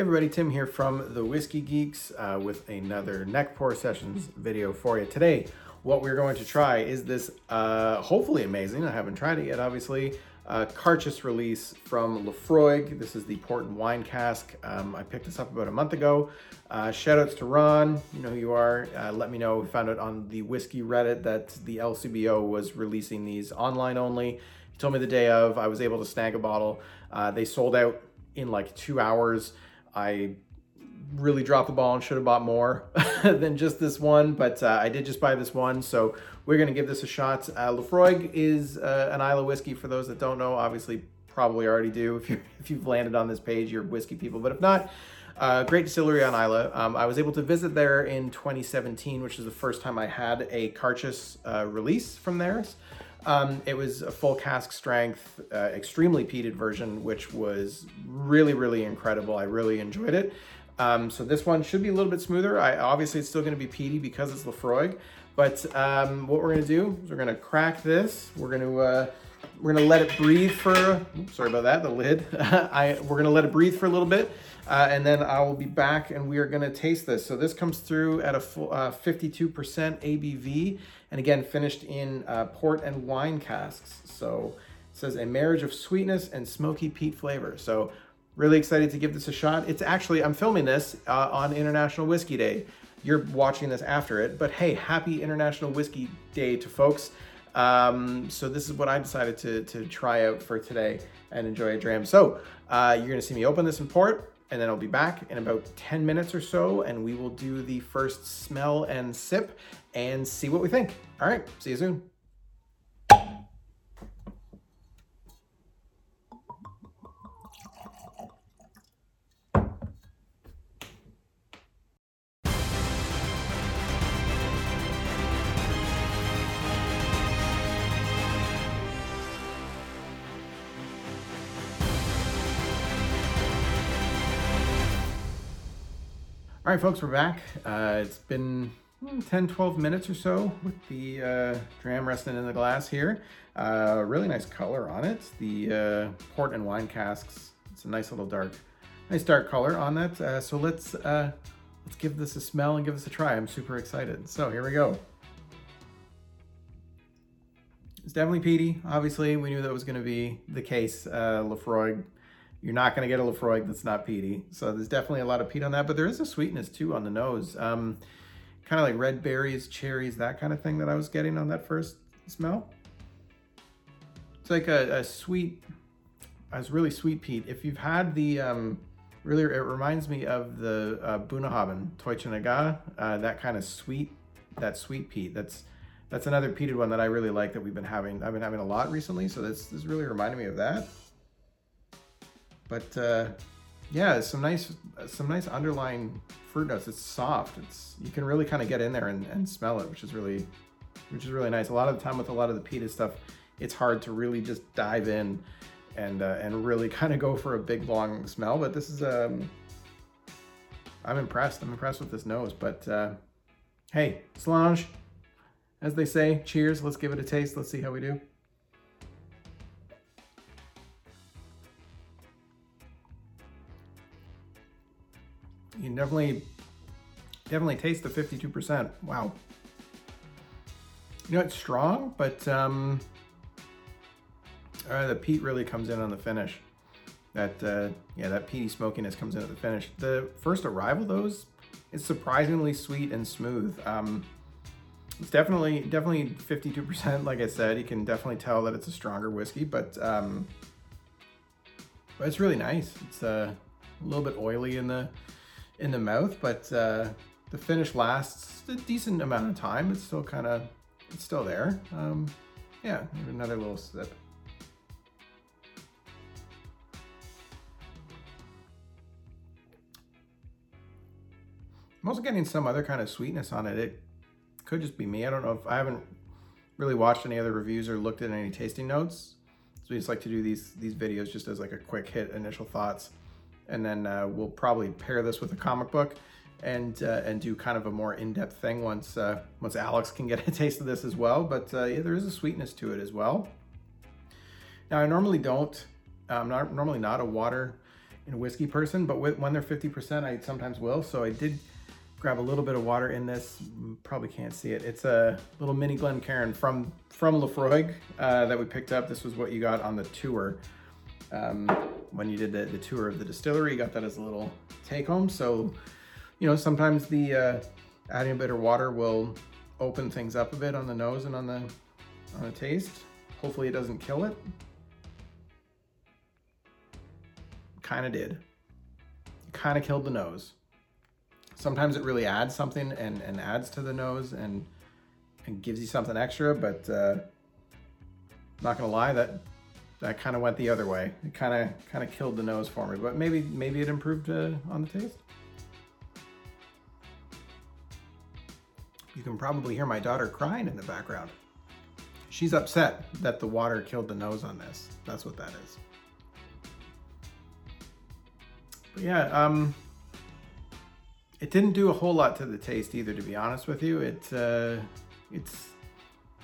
everybody, Tim here from The Whiskey Geeks uh, with another Neck Pour Sessions video for you. Today, what we're going to try is this uh, hopefully amazing, I haven't tried it yet obviously, uh, Càirdeas release from Laphroaig. This is the port and wine cask. Um, I picked this up about a month ago. Uh, shout outs to Ron, you know who you are. Uh, let me know, we found out on the whiskey Reddit that the LCBO was releasing these online only. He told me the day of, I was able to snag a bottle. Uh, they sold out in like two hours. I really dropped the ball and should have bought more than just this one, but uh, I did just buy this one, so we're going to give this a shot. Uh, Laphroaig is uh, an Islay whiskey for those that don't know. Obviously, probably already do if you if you've landed on this page, you're whiskey people. But if not, uh, great distillery on Islay. Um, I was able to visit there in 2017, which is the first time I had a Càirdeas uh, release from theirs. Um, it was a full cask strength, uh, extremely peated version, which was really, really incredible. I really enjoyed it. Um, so this one should be a little bit smoother. I Obviously, it's still going to be peaty because it's Laphroaig. But um, what we're going to do is we're going to crack this. We're going to uh, we're going to let it breathe for. Oops, sorry about that. The lid. I we're going to let it breathe for a little bit, uh, and then I will be back and we are going to taste this. So this comes through at a 52% uh, ABV, and again finished in uh, port and wine casks. So it says a marriage of sweetness and smoky peat flavor. So Really excited to give this a shot. It's actually, I'm filming this uh, on International Whiskey Day. You're watching this after it, but hey, happy International Whiskey Day to folks. Um, so this is what I decided to, to try out for today and enjoy a dram. So uh, you're gonna see me open this and pour it, and then I'll be back in about 10 minutes or so, and we will do the first smell and sip and see what we think. All right, see you soon. All right, folks, we're back. Uh, it's been hmm, 10, 12 minutes or so with the uh, dram resting in the glass here. Uh, really nice color on it. The uh, port and wine casks. It's a nice little dark, nice dark color on that. Uh, so let's uh, let's give this a smell and give this a try. I'm super excited. So here we go. It's definitely peaty. Obviously, we knew that was going to be the case. Uh, Laphroaig you're not going to get a Laphroaig that's not peaty. So there's definitely a lot of peat on that, but there is a sweetness too on the nose. Um, kind of like red berries, cherries, that kind of thing that I was getting on that first smell. It's like a, a sweet, it's really sweet peat. If you've had the, um, really, it reminds me of the uh, Bunnahabhain, Toiteach uh, that kind of sweet, that sweet peat. That's that's another peated one that I really like that we've been having. I've been having a lot recently, so this, this really reminded me of that. But uh, yeah, some nice some nice underlying fruit notes. It's soft. It's you can really kind of get in there and, and smell it, which is really which is really nice. A lot of the time with a lot of the peated stuff, it's hard to really just dive in and uh, and really kind of go for a big long smell. But this is um, I'm impressed. I'm impressed with this nose. But uh, hey, Slàinte, as they say, cheers. Let's give it a taste. Let's see how we do. You can definitely, definitely taste the 52%. Wow. You know, it's strong, but um, uh, the peat really comes in on the finish. That, uh, yeah, that peaty smokiness comes in at the finish. The first arrival, those, is surprisingly sweet and smooth. Um, it's definitely, definitely 52%. Like I said, you can definitely tell that it's a stronger whiskey, but, um, but it's really nice. It's uh, a little bit oily in the in the mouth, but uh, the finish lasts a decent amount of time. It's still kind of, it's still there. Um, yeah, another little sip. I'm also getting some other kind of sweetness on it. It could just be me. I don't know if I haven't really watched any other reviews or looked at any tasting notes. So we just like to do these these videos just as like a quick hit initial thoughts and then uh, we'll probably pair this with a comic book and uh, and do kind of a more in-depth thing once uh, once Alex can get a taste of this as well. But uh, yeah, there is a sweetness to it as well. Now I normally don't. I'm not normally not a water and whiskey person, but with, when they're 50%, I sometimes will. So I did grab a little bit of water in this. Probably can't see it. It's a little mini Glencairn from from Laphroaig uh, that we picked up. This was what you got on the tour. Um, when you did the, the tour of the distillery, you got that as a little take home. So, you know, sometimes the uh, adding a bit of water will open things up a bit on the nose and on the on the taste. Hopefully it doesn't kill it. Kind of did. Kind of killed the nose sometimes it really adds something and, and adds to the nose and and gives you something extra, but uh, not gonna lie, that that kind of went the other way. It kind of kind of killed the nose for me, but maybe maybe it improved uh, on the taste. You can probably hear my daughter crying in the background. She's upset that the water killed the nose on this. That's what that is. But yeah, um, it didn't do a whole lot to the taste either, to be honest with you. It uh, it's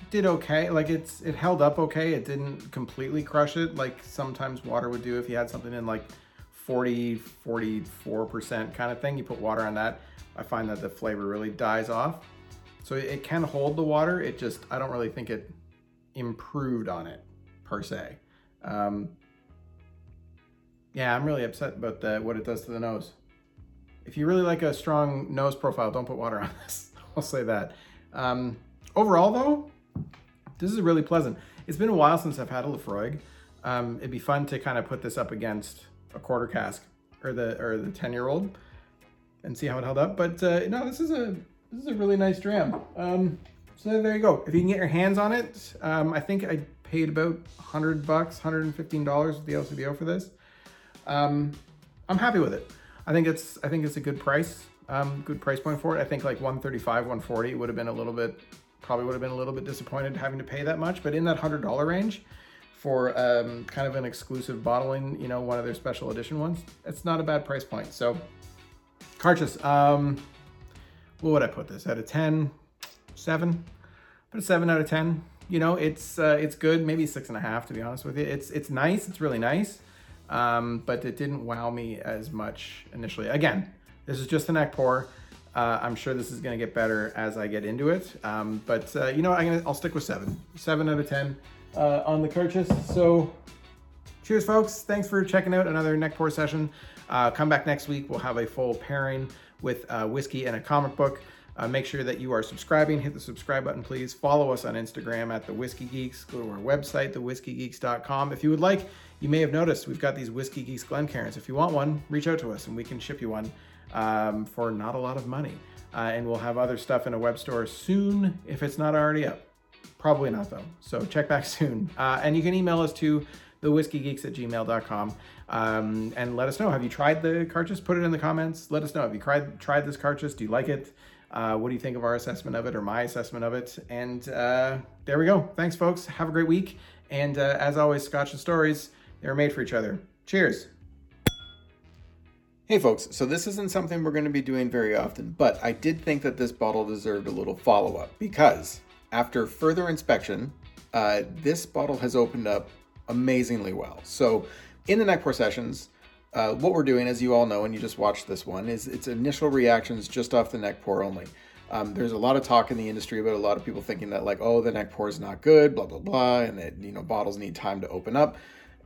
did okay. Like it's it held up okay. It didn't completely crush it like sometimes water would do if you had something in like 40, 44% kind of thing. You put water on that, I find that the flavor really dies off. So it, can hold the water. It just I don't really think it improved on it per se. Um, yeah, I'm really upset about the, what it does to the nose if you really like a strong nose profile, don't put water on this. I'll say that. Um, overall, though, this is really pleasant. It's been a while since I've had a Laphroaig. Um, it'd be fun to kind of put this up against a quarter cask or the or the 10 year old and see how it held up. But uh, no, this is a this is a really nice dram. Um, so there you go. If you can get your hands on it, um, I think I paid about 100 bucks, 115 dollars with the LCBO for this. Um, I'm happy with it. I think it's I think it's a good price, um, good price point for it. I think like 135, 140 would have been a little bit, probably would have been a little bit disappointed having to pay that much. But in that hundred dollar range, for um, kind of an exclusive bottling, you know, one of their special edition ones, it's not a bad price point. So, Càirdeas, um, what would I put this at a 10, seven, but a seven out of 10. You know, it's uh, it's good, maybe six and a half to be honest with you. It's it's nice, it's really nice um, but it didn't wow me as much initially. Again, this is just a neck pour. Uh, I'm sure this is going to get better as I get into it. Um, but uh, you know, I'm gonna, I'll stick with seven, seven out of 10 uh, on the purchase. So cheers folks. Thanks for checking out another neck pour session. Uh, come back next week. We'll have a full pairing with uh, whiskey and a comic book. Uh, make sure that you are subscribing. Hit the subscribe button, please. Follow us on Instagram at The Whiskey Geeks. Go to our website, thewhiskeygeeks.com. If you would like, you may have noticed we've got these Whiskey Geeks Glencairns. If you want one, reach out to us and we can ship you one um, for not a lot of money. Uh, and we'll have other stuff in a web store soon if it's not already up. Probably not though. So check back soon. Uh, and you can email us to thewhiskeygeeks at gmail.com um, and let us know. Have you tried the Càirdeas? Put it in the comments. Let us know. Have you tried, tried this Càirdeas? Do you like it? Uh, what do you think of our assessment of it or my assessment of it? And uh, there we go. Thanks, folks. Have a great week. And uh, as always, Scotch and Stories, they're made for each other. Cheers. Hey folks, so this isn't something we're going to be doing very often, but I did think that this bottle deserved a little follow up because after further inspection, uh, this bottle has opened up amazingly well. So, in the neck pour sessions, uh, what we're doing, as you all know, and you just watched this one, is it's initial reactions just off the neck pour only. Um, there's a lot of talk in the industry about a lot of people thinking that like, oh, the neck pour is not good, blah blah blah, and that you know bottles need time to open up.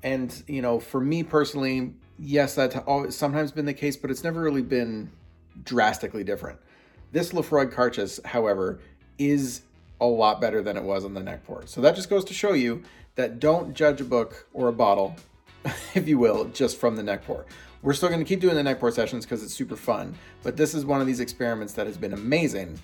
And you know, for me personally, yes, that's always sometimes been the case, but it's never really been drastically different. This Laphroaig Càirdeas, however, is a lot better than it was on the neck pour. So that just goes to show you that don't judge a book or a bottle if you will, just from the neck pour. We're still going to keep doing the neck pour sessions because it's super fun, but this is one of these experiments that has been amazing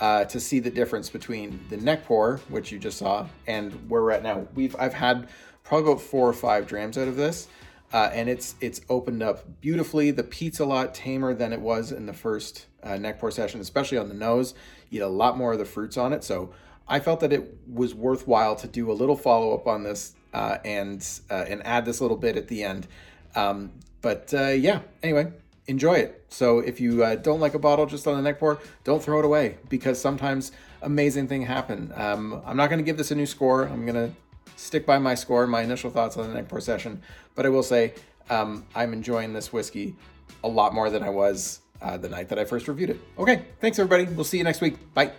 uh, to see the difference between the neck pour, which you just saw, and where we're at now. We've I've had probably about four or five drams out of this, uh, and it's it's opened up beautifully. The peat's a lot tamer than it was in the first uh, neck pour session, especially on the nose. You get a lot more of the fruits on it, so I felt that it was worthwhile to do a little follow up on this uh, and uh, and add this little bit at the end. Um, but uh, yeah, anyway, enjoy it. So if you uh, don't like a bottle just on the neck pour, don't throw it away because sometimes amazing thing happen. Um, I'm not going to give this a new score. I'm going to stick by my score, my initial thoughts on the neck pour session. But I will say, um, I'm enjoying this whiskey a lot more than I was uh, the night that I first reviewed it. Okay, thanks everybody. We'll see you next week. Bye.